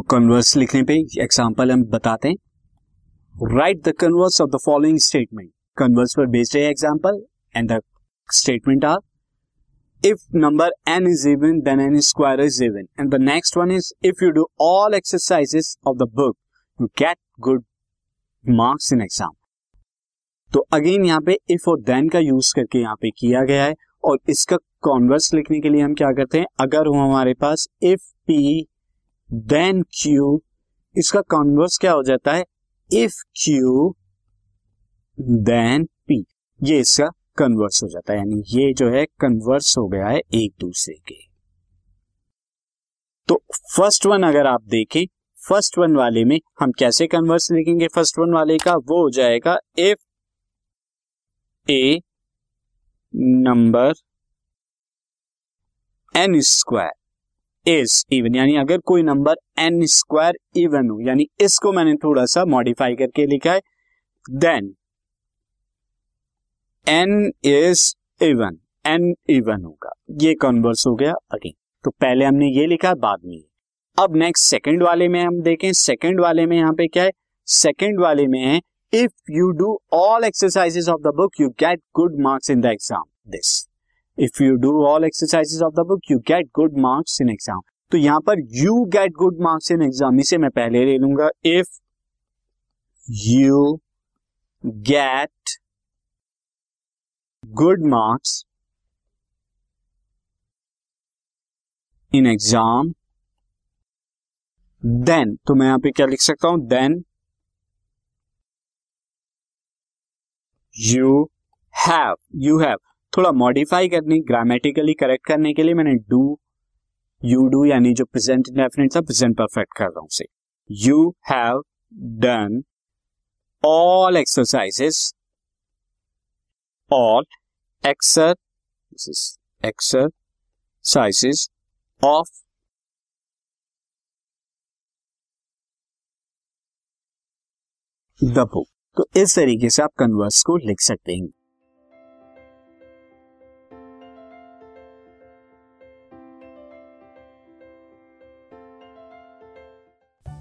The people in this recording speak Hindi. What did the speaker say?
कन्वर्स लिखने पे एग्जांपल हम बताते हैं। Write the converse of the following statement converse पर बेस्ड है example and the statement are if number n is even, then n square is even. And the next one is, if you do all exercises of the book, you get good marks in exam. तो अगेन यहाँ पे इफ़ और देन का यूज़ करके यहाँ पे किया गया है। और इसका कॉन्वर्स लिखने के लिए हम क्या करते हैं? अगर हो हमारे पास इफ़ पी देन क्यू इसका कॉन्वर्स क्या हो जाता है? इफ़ क्यू देन पी ये इसका कन्वर्स हो जाता है, यानी ये जो है कन्वर्स हो गया है एक दूसरे के। तो फ़र्स्ट वन अगर आप देखें फ़र्स्ट वन वाले में हम कैसे कन्वर्स लिखेंगे फ़र्स्ट वन वाले का? वो हो जाएगा if a number n square is even यानी अगर कोई नंबर एन स्क्वायर इवन हो, यानी इसको मैंने थोड़ा सा मॉडिफाई करके लिखा है then n is even n even होगा। ये कन्वर्स हो गया अगेन तो पहले हमने ये लिखा, बाद में अब नेक्स्ट सेकंड वाले में हम देखें सेकंड वाले में यहाँ पे क्या है? सेकंड वाले में है if you do all exercises of the book you get good marks in the exam this if you do all exercises of the book you get good marks in exam तो यहाँ पर you get good marks in exam इसे मैं पहले ले लूँगा। If you get good marks in exam then तो मैं यहाँ पे क्या लिख सकता हूँ? Then you have you have थोड़ा मॉडिफाई करने ग्रामेटिकली करेक्ट करने के लिए मैंने डू यू डू यानी जो प्रेजेंट इंडेफिनेट था प्रेजेंट परफेक्ट कर रहा हूँ से you have done all exercises all exer exercises of the book तो इस तरीके से आप कन्वर्स को लिख सकते हैं।